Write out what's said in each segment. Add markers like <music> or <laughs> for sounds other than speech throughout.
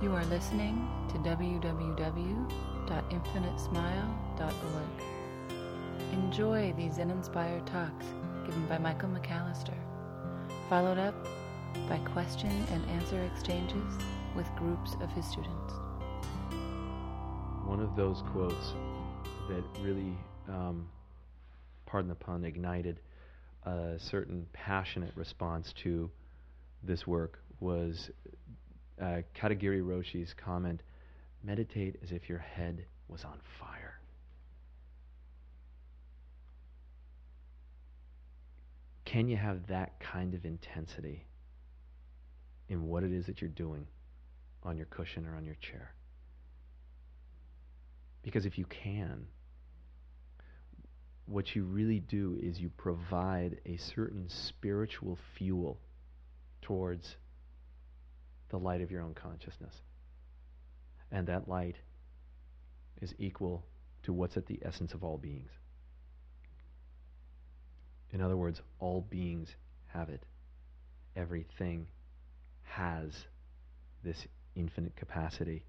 You are listening to www.infinitesmile.org. Enjoy these Zen inspired talks given by Michael McAllister, followed up by question and answer exchanges with groups of his students. One of those quotes that really, um, pardon the pun, ignited a certain passionate response to this work was uh, Katagiri Roshi's comment meditate as if your head was on fire. Can you have that kind of intensity in what it is that you're doing on your cushion or on your chair? Because if you can, what you really do is you provide a certain spiritual fuel towards the light of your own consciousness. And that light is equal to what's at the essence of all beings. In other words, all beings have it. Everything has this infinite capacity.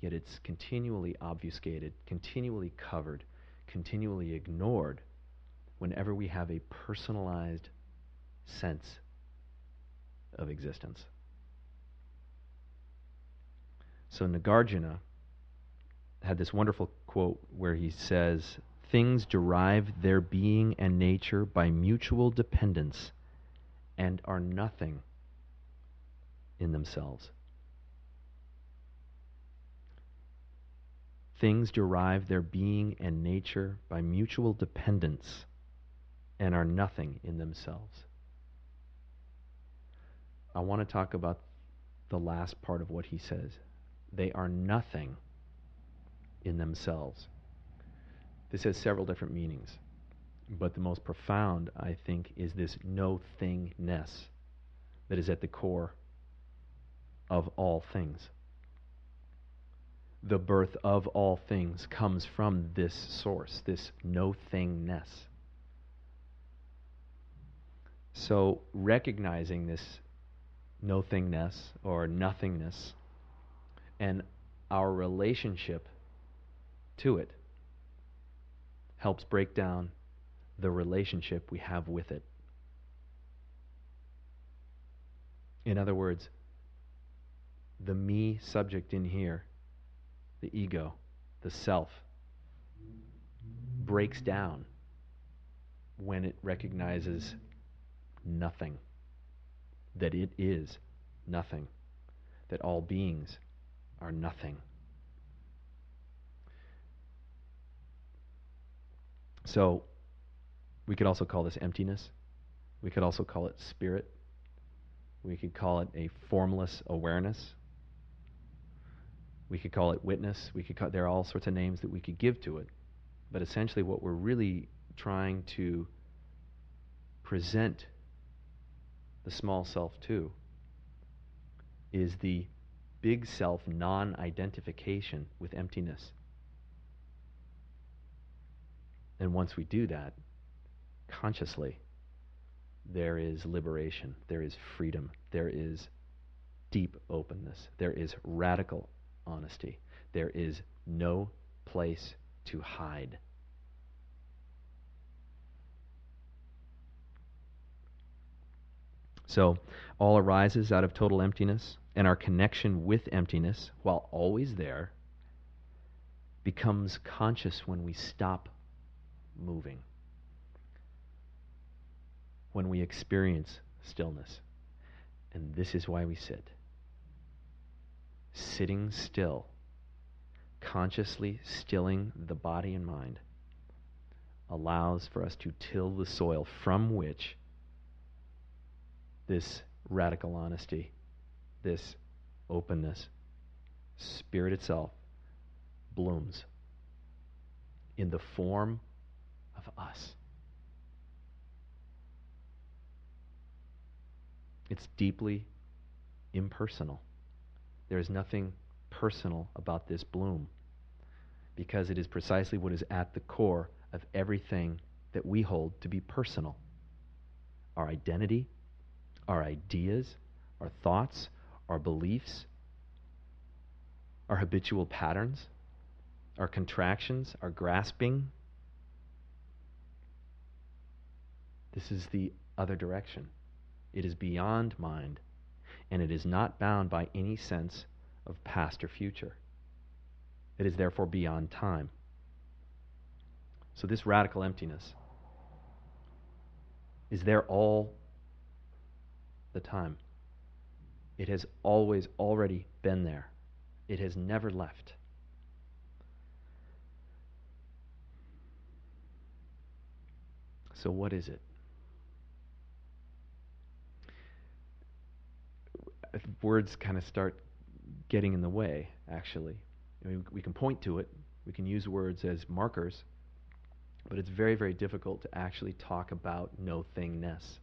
Yet it's continually obfuscated, continually covered, continually ignored whenever we have a personalized sense of existence. So Nagarjuna had this wonderful quote where he says, Things derive their being and nature by mutual dependence and are nothing in themselves. Things derive their being and nature by mutual dependence and are nothing in themselves. I want to talk about the last part of what he says. They are nothing in themselves. This has several different meanings, but the most profound, I think, is this no thingness that is at the core of all things. The birth of all things comes from this source, this no thingness. So, recognizing this no thingness or nothingness and our relationship to it helps break down the relationship we have with it. In other words, the me subject in here, the ego, the self, breaks down when it recognizes nothing, that it is nothing, that all beings are nothing. So, we could also call this emptiness. We could also call it spirit. We could call it a formless awareness. We could call it witness. We could call, there are all sorts of names that we could give to it. But essentially, what we're really trying to present the small self to is the big self non identification with emptiness. And once we do that, consciously, there is liberation, there is freedom, there is deep openness, there is radical honesty, there is no place to hide. So, all arises out of total emptiness and our connection with emptiness, while always there, becomes conscious when we stop moving, when we experience stillness. And this is why we sit. Sitting still, consciously stilling the body and mind, allows for us to till the soil from which this radical honesty this openness, Spirit itself blooms in the form of us. It's deeply impersonal. There is nothing personal about this bloom because it is precisely what is at the core of everything that we hold to be personal our identity, our ideas, our thoughts, our beliefs, our habitual patterns, our contractions, our grasping. This is the other direction. It is beyond mind, and it is not bound by any sense of past or future. It is therefore beyond time. So, this radical emptiness is there all the time. It has always already been there, it has never left. So, what is it? Words kind of start getting in the way, actually. I mean, we can point to it, we can use words as markers, but it's very, very difficult to actually talk about no thingness.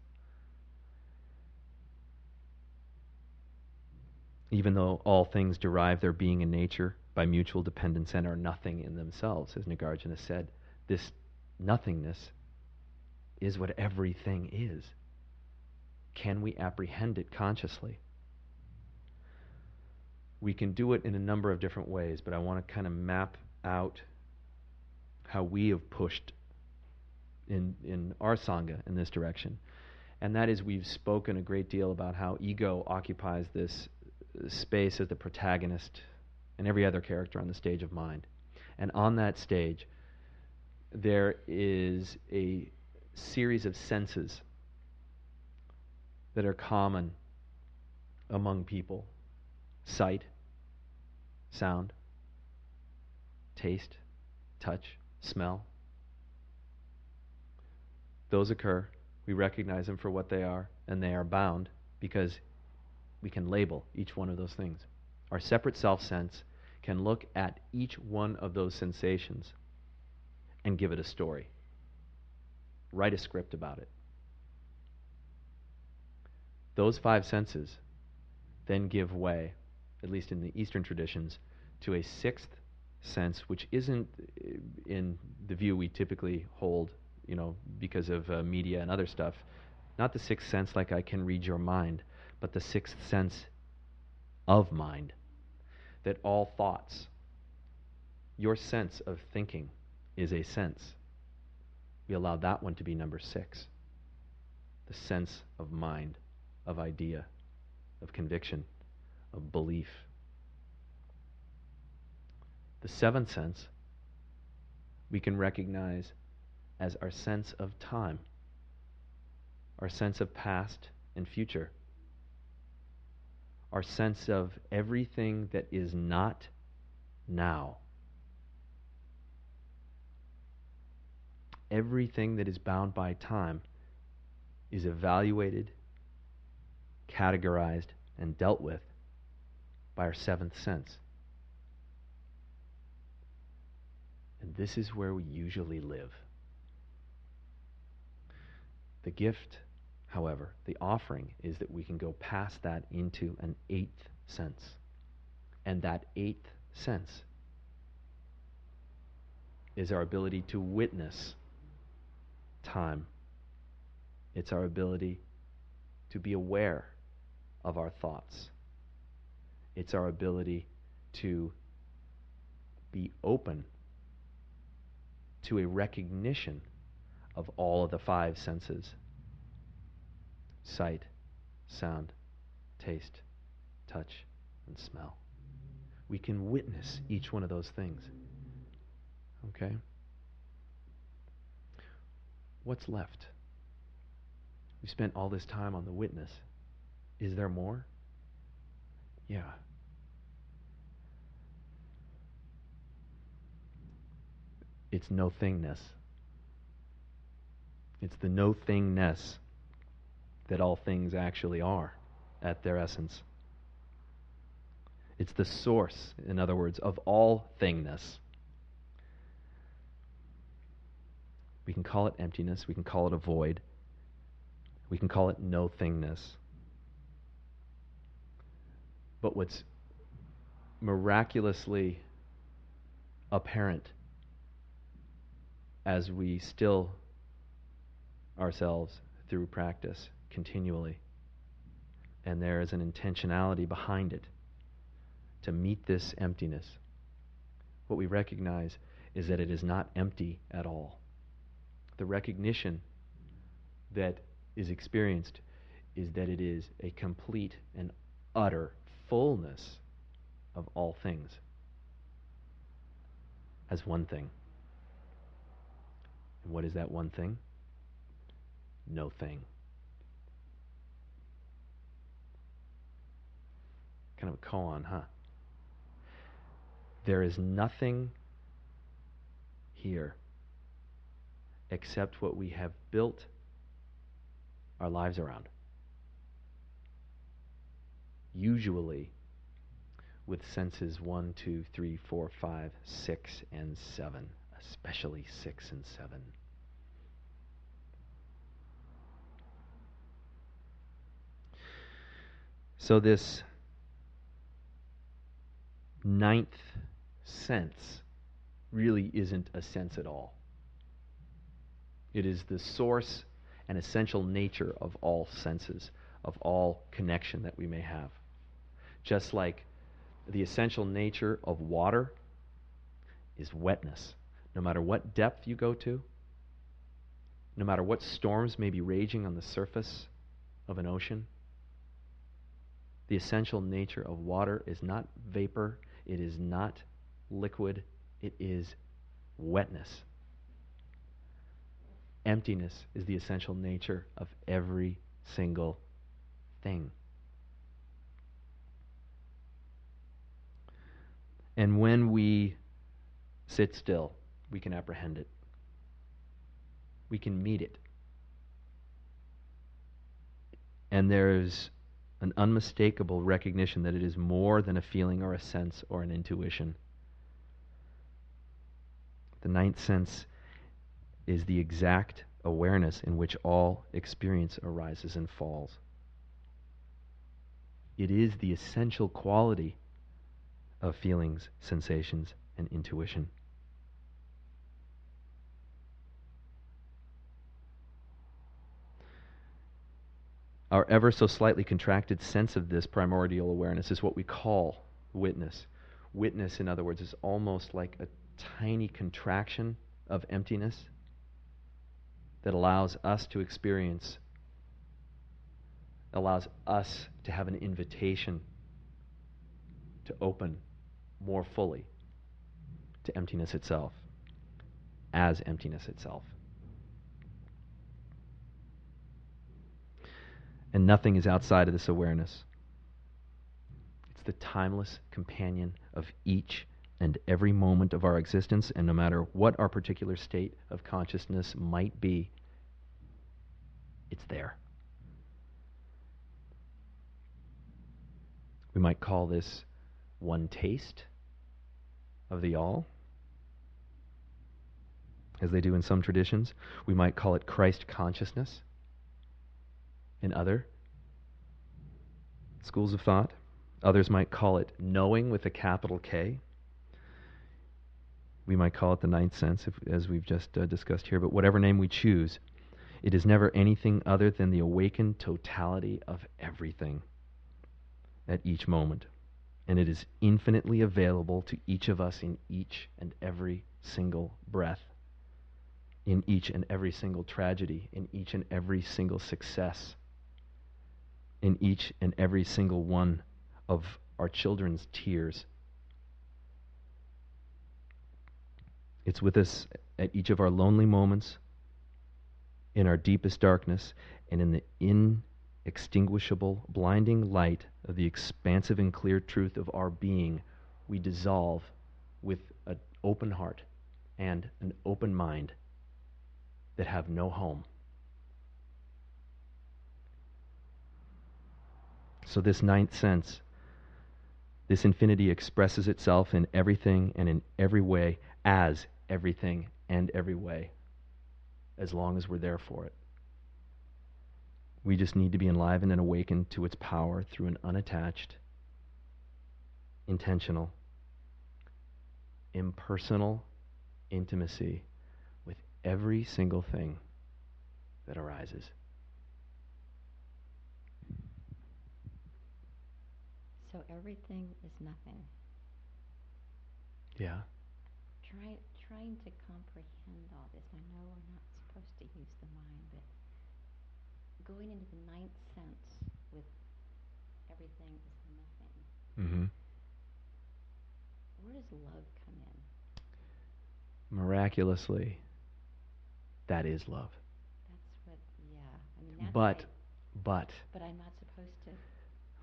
Even though all things derive their being in nature by mutual dependence and are nothing in themselves, as Nagarjuna said, this nothingness is what everything is. Can we apprehend it consciously? We can do it in a number of different ways, but I want to kind of map out how we have pushed in, in our Sangha in this direction. And that is, we've spoken a great deal about how ego occupies this space as the protagonist and every other character on the stage of mind. And on that stage, there is a series of senses that are common among people sight, sound, taste, touch, smell. Those occur. We recognize them for what they are, and they are bound because we can label each one of those things. Our separate self sense can look at each one of those sensations and give it a story, write a script about it. Those five senses then give way, at least in the Eastern traditions, to a sixth sense, which isn't uh, in the view we typically hold, you know, because of uh, media and other stuff. Not the sixth sense like I can read your mind, but the sixth sense of mind. That all thoughts, your sense of thinking, is a sense. We allow that one to be number six. The sense of mind, of idea, of conviction, of belief. The seventh sense we can recognize as our sense of time, our sense of past and future, our sense of everything that is not now. Everything that is bound by time is evaluated, categorized, and dealt with by our seventh sense. And this is where we usually live. The gift, however, the offering, is that we can go past that into an eighth sense. And that eighth sense is our ability to witness time. It's our ability to be aware of our thoughts. It's our ability to be open to a recognition of all of the five senses sight, sound, taste, touch, and smell. We can witness each one of those things. Okay? What's left? We spent all this time on the witness. Is there more? Yeah. It's no thingness. It's the no thingness that all things actually are at their essence. It's the source, in other words, of all thingness. We can call it emptiness, we can call it a void, we can call it no thingness. But what's miraculously apparent as we still ourselves through practice continually. And there is an intentionality behind it. to meet this emptiness, what we recognize is that it is not empty at all. The recognition that is experienced is that it is a complete and utter fullness of all things as one thing. And what is that one thing? No thing. Kind of a koan, huh? There is nothing here except what we have built our lives around. Usually with senses 1, 2, 3, 4, 5, 6, and 7, especially 6 and 7. So, this ninth sense really isn't a sense at all. It is the source and essential nature of all senses, of all connection that we may have. Just like the essential nature of water is wetness. No matter what depth you go to, no matter what storms may be raging on the surface of an ocean, the essential nature of water is not vapor, it is not liquid, it is wetness. Emptiness is the essential nature of every single thing. And when we sit still, we can apprehend it. We can meet it. And there's an unmistakable recognition that it is more than a feeling or a sense or an intuition. The ninth sense is the exact awareness in which all experience arises and falls. It is the essential quality of feelings, sensations, and intuition. Our ever so slightly contracted sense of this primordial awareness is what we call witness. Witness, in other words, is almost like a tiny contraction of emptiness that allows us to experience, allows us to have an invitation to open more fully to emptiness itself, as emptiness itself. And nothing is outside of this awareness. It's the timeless companion of each and every moment of our existence, and no matter what our particular state of consciousness might be, it's there. We might call this one taste of the all, as they do in some traditions. We might call it Christ consciousness in other schools of thought. Others might call it knowing with a capital K. We might call it the ninth sense, if, as we've just uh, discussed here, but whatever name we choose, it is never anything other than the awakened totality of everything at each moment and it is infinitely available to each of us in each and every single breath, in each and every single tragedy, in each and every single success, in each and every single one of our children's tears. It's with us at each of our lonely moments, in our deepest darkness, and in the inextinguishable, blinding light of the expansive and clear truth of our being, we dissolve with an open heart and an open mind that have no home. So, this ninth sense, this infinity expresses itself in everything and in every way as everything and every way, as long as we're there for it. We just need to be enlivened and awakened to its power through an unattached, intentional, impersonal intimacy with every single thing that arises. So everything is nothing. Yeah. Try, trying to comprehend all this. I know we're not supposed to use the mind, but going into the ninth sense with everything is nothing. Mm-hmm. Where does love come in? Miraculously, that is love. That's what, yeah. I mean, that's But, but, but I'm not supposed to.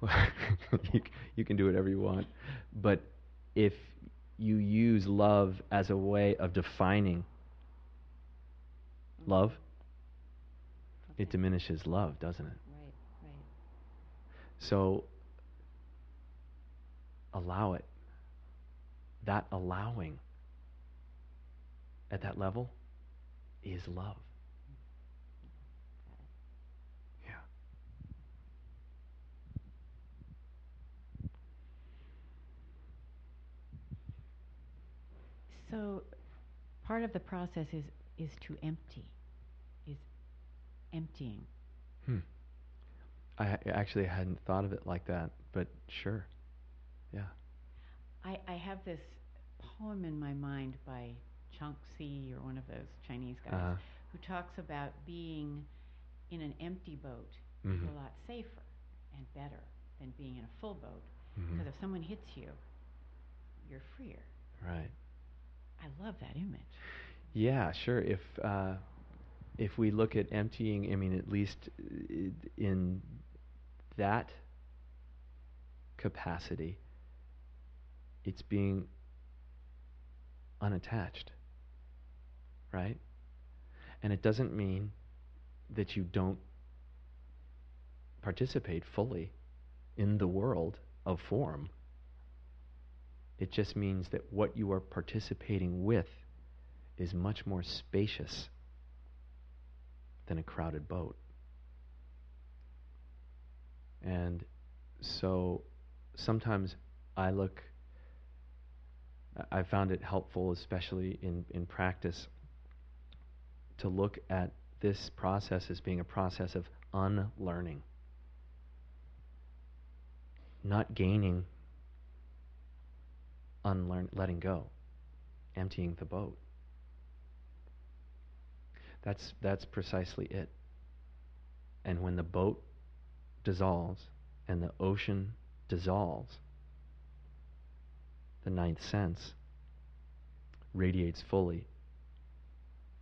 <laughs> you, you can do whatever you want. But if you use love as a way of defining love, it diminishes love, doesn't it? Right, right. So allow it. That allowing at that level is love. So, part of the process is is to empty, is emptying. Hmm. I actually hadn't thought of it like that, but sure. Yeah. I, I have this poem in my mind by Chuang Tzu or one of those Chinese guys Uh, who talks about being in an empty boat is Mhm. a lot safer and better than being in a full boat. mhm. Because if someone hits you, you're freer. Right. I love that image. Yeah, sure. If uh, if we look at emptying, I mean, at least in that capacity, it's being unattached, right? And it doesn't mean that you don't participate fully in the world of form. It just means that what you are participating with is much more spacious than a crowded boat. And so sometimes I look, I- found it helpful, especially in, in practice, to look at this process as being a process of unlearning, not gaining, unlearn, letting go, emptying the boat. That's, that's precisely it. And when the boat dissolves and the ocean dissolves, the ninth sense radiates fully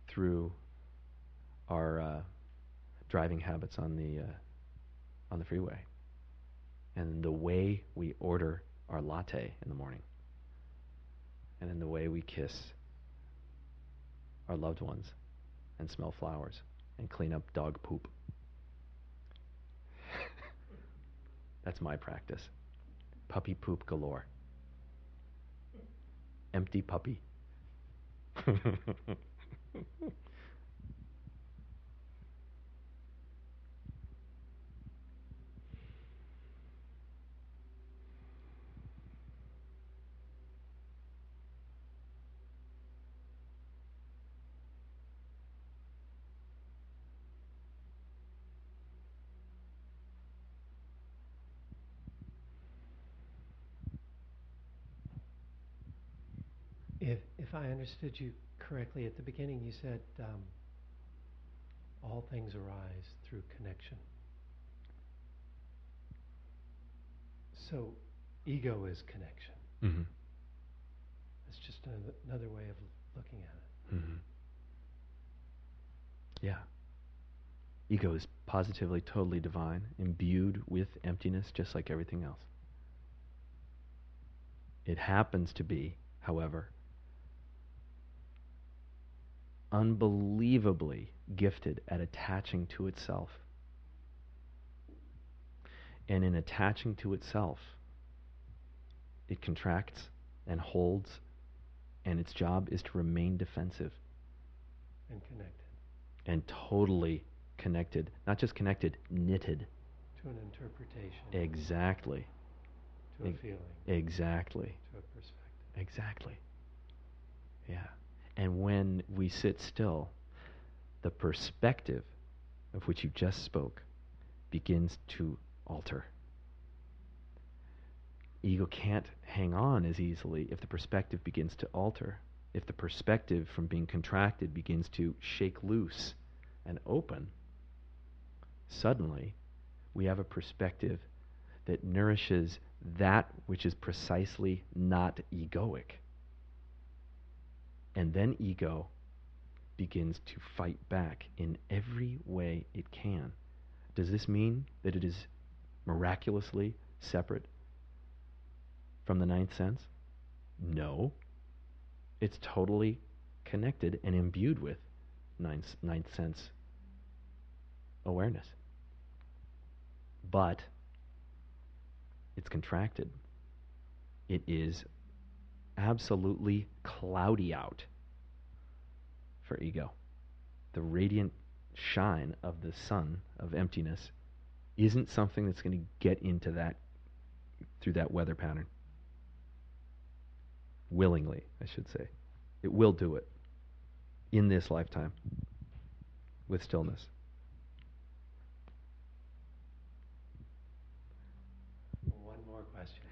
through our uh, driving habits on the uh, on the freeway, and the way we order our latte in the morning, and in the way we kiss our loved ones, and smell flowers, and clean up dog poop. <laughs> That's my practice. Puppy poop galore. Empty puppy. <laughs> If, if I understood you correctly at the beginning, you said um, all things arise through connection. So, ego is connection. mm-hmm. That's just another, another way of looking at it. Mm-hmm. Yeah. Ego is positively, totally divine, imbued with emptiness, just like everything else. It happens to be, however, unbelievably gifted at attaching to itself. And in attaching to itself, it contracts and holds, and its job is to remain defensive And connected and totally connected. Not just connected, knitted. to an interpretation, Exactly. to a feeling, Exactly. to a perspective. Exactly. Yeah. And when we sit still, the perspective of which you just spoke begins to alter. ego can't hang on as easily if the perspective begins to alter. If the perspective from being contracted begins to shake loose and open, suddenly we have a perspective that nourishes that which is precisely not egoic. And then ego begins to fight back in every way it can. Does this mean that it is miraculously separate from the ninth sense? No. It's totally connected and imbued with ninth, ninth sense awareness. But it's contracted. It is absolutely cloudy out for ego. The radiant shine of the sun of emptiness isn't something that's going to get into that through that weather pattern. Willingly, I should say. It will do it in this lifetime with stillness. One more question.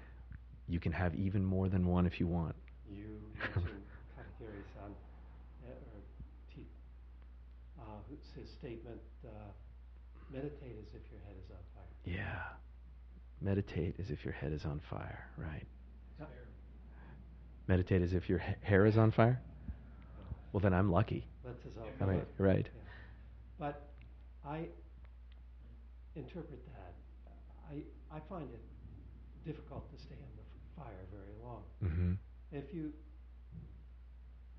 You can have even more than one if you want. You mentioned Katagiri-san, <laughs> uh, or T, uh, who's his statement, uh, meditate as if your head is on fire. Yeah. Meditate as if your head is on fire, right? Yeah. Meditate as if your ha- hair is on fire? Well, then I'm lucky. Let's us all. I mean, right. Yeah. But I interpret that, I, I find it difficult to stay in the f- fire very long. Mm-hmm. If you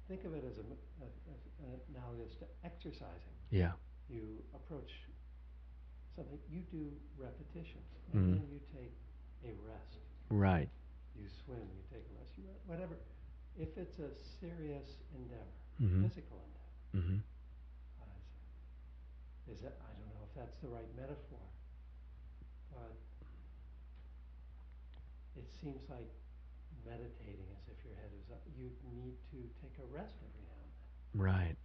think of it as a, as an analogous to exercising, Yeah. you approach something, you do repetitions, Mhm. and then you take a rest. Right. You swim, you take a rest, you whatever. If it's a serious endeavor, Mhm. physical endeavor, Mm-hmm. uh, is that I don't know if that's the right metaphor, but it seems like meditating as if your head is up. You need to take a rest every now and then, Right.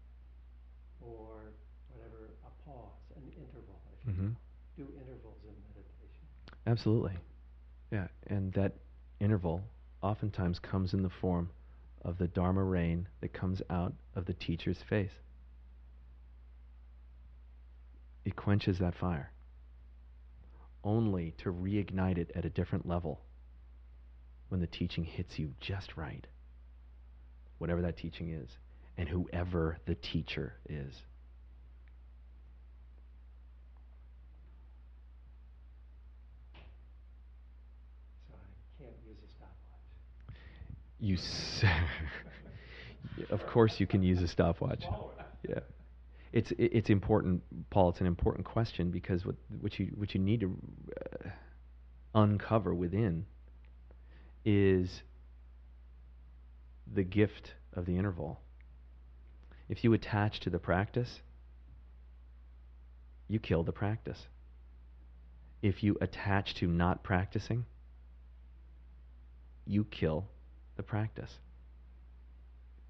or whatever, a pause, an interval, if you Mm-hmm. will. Do intervals in meditation. Absolutely. Yeah. And that interval oftentimes comes in the form of the Dharma rain that comes out of the teacher's face. It quenches that fire, only to reignite it at a different level when the teaching hits you just right, whatever that teaching is, and whoever the teacher is. So I can't use a stopwatch. You, s- <laughs> of course, you can use a stopwatch. Yeah, it's it's important, Paul. It's an important question because what what you what you need to uh, uncover within is the gift of the interval. If you attach to the practice, you kill the practice. If you attach to not practicing, you kill the practice.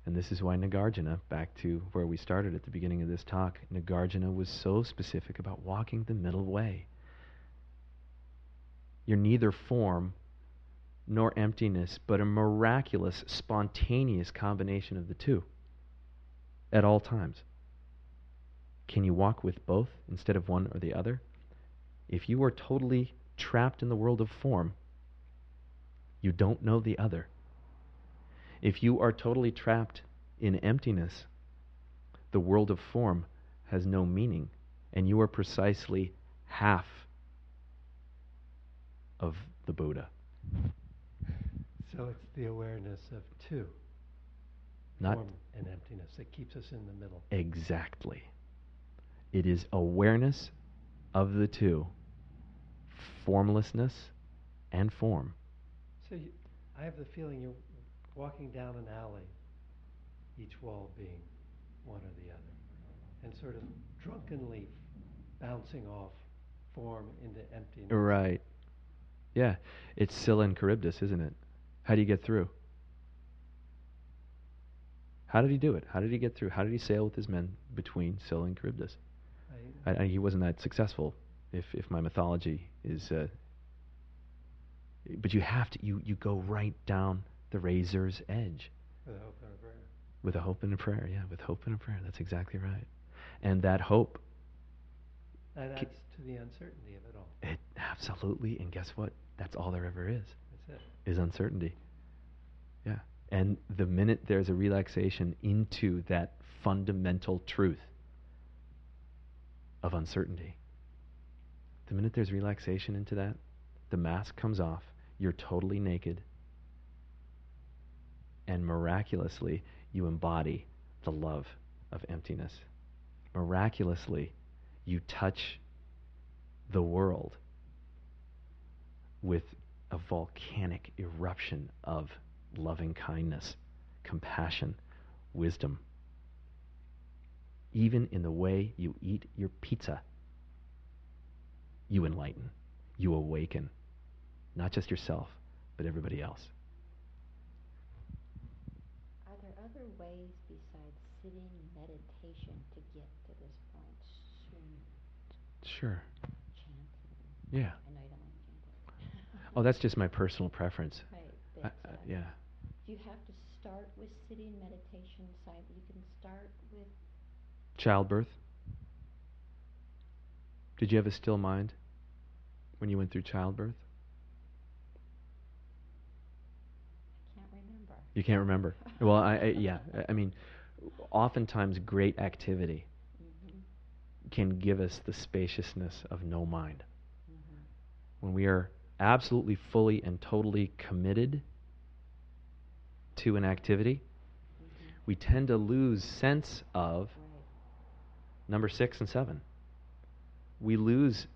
And this is why Nagarjuna, back to where we started at the beginning of this talk, Nagarjuna was so specific about walking the middle way. You're neither form nor emptiness, but a miraculous, spontaneous combination of the two at all times. Can you walk with both instead of one or the other? If you are totally trapped in the world of form, you don't know the other. If you are totally trapped in emptiness, the world of form has no meaning, and you are precisely half of the Buddha. So it's the awareness of two, Not form and emptiness, that keeps us in the middle. exactly. It is awareness of the two formlessness and form. So you, I have the feeling you're walking down an alley, each wall being one or the other, and sort of drunkenly bouncing off form into emptiness. Right. Yeah. It's Scylla and Charybdis, isn't it? How do you get through? How did he do it? How did he get through? How did he sail with his men between Scylla and Charybdis? I, I, he wasn't that successful, if, if my mythology is uh, But you have to, you, you go right down the razor's edge With a hope and a prayer. with a hope and a prayer. Yeah, with hope and a prayer. That's exactly right. And that hope, That adds to the uncertainty of it all. it absolutely, and guess what? That's all there ever is. Is uncertainty. Yeah. And the minute there's a relaxation into that fundamental truth of uncertainty, the minute there's relaxation into that, the mask comes off, you're totally naked, and miraculously, you embody the love of emptiness. Miraculously, you touch the world with a volcanic eruption of loving kindness, compassion, wisdom. Even in the way you eat your pizza, you enlighten, you awaken, not just yourself, but everybody else. Are there other ways besides sitting meditation to get to this point? Sure. chanting. Yeah. I know you don't like chanting. Oh, that's just my personal preference. Right, I- uh, yeah. do you have to start with sitting meditation side? You can start with Childbirth. Did you have a still mind when you went through childbirth? I can't remember. You can't remember. <laughs> Well, I, I yeah. I- mean, oftentimes great activity hmm can give us the spaciousness of no mind. hmm When we are absolutely, fully, and totally committed to an activity, hmm we tend to lose sense of number six and seven. We lose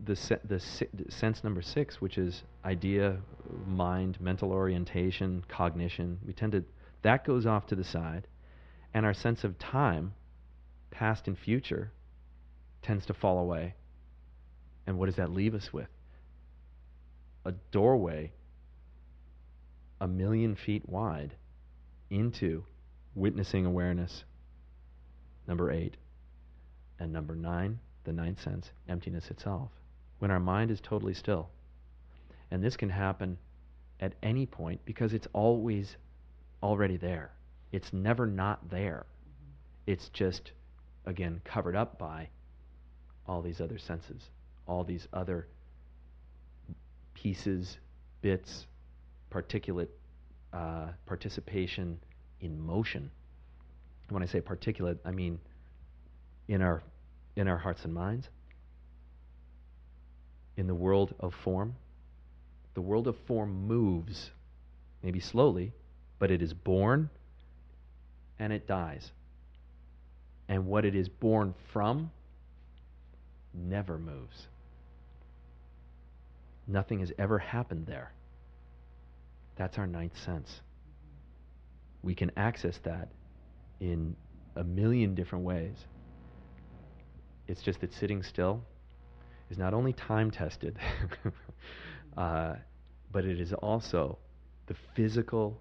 the se- the si- sense number six, which is idea, mind, mental orientation, cognition. We tend to that goes off to the side, and our sense of time, past and future, tends to fall away. And what does that leave us with? A doorway a million feet wide into witnessing awareness, number eight. And number nine, the ninth sense, emptiness itself. When our mind is totally still. And this can happen at any point because it's always already there. It's never not there. It's just, again, covered up by all these other senses, all these other pieces, bits, particulate uh, participation in motion. When I say particulate, I mean in our in our hearts and minds, in the world of form. The world of form moves, maybe slowly, but it is born and it dies. And what it is born from never moves. Nothing has ever happened there. That's our ninth sense. We can access that in a million different ways. It's just that sitting still is not only time tested, <laughs> uh, but it is also the physical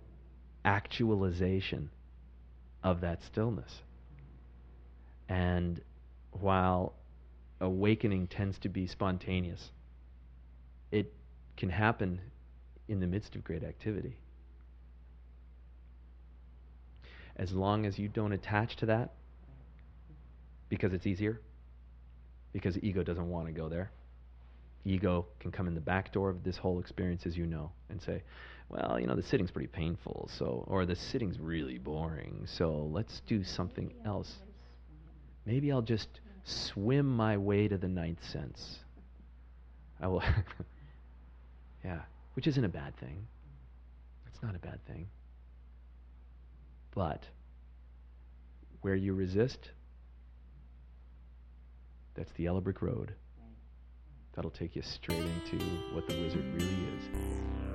actualization of that stillness. And while awakening tends to be spontaneous, it can happen in the midst of great activity. As long as you don't attach to that, because it's easier, because ego doesn't want to go there. Ego can come in the back door of this whole experience, as you know, and say, well, you know, the sitting's pretty painful, so, or the sitting's really boring, so let's do something else. Maybe I'll just swim my way to the ninth sense. I will. <laughs> yeah, which isn't a bad thing. It's not a bad thing. But where you resist, that's the yellow brick road. That'll take you straight into what the wizard really is.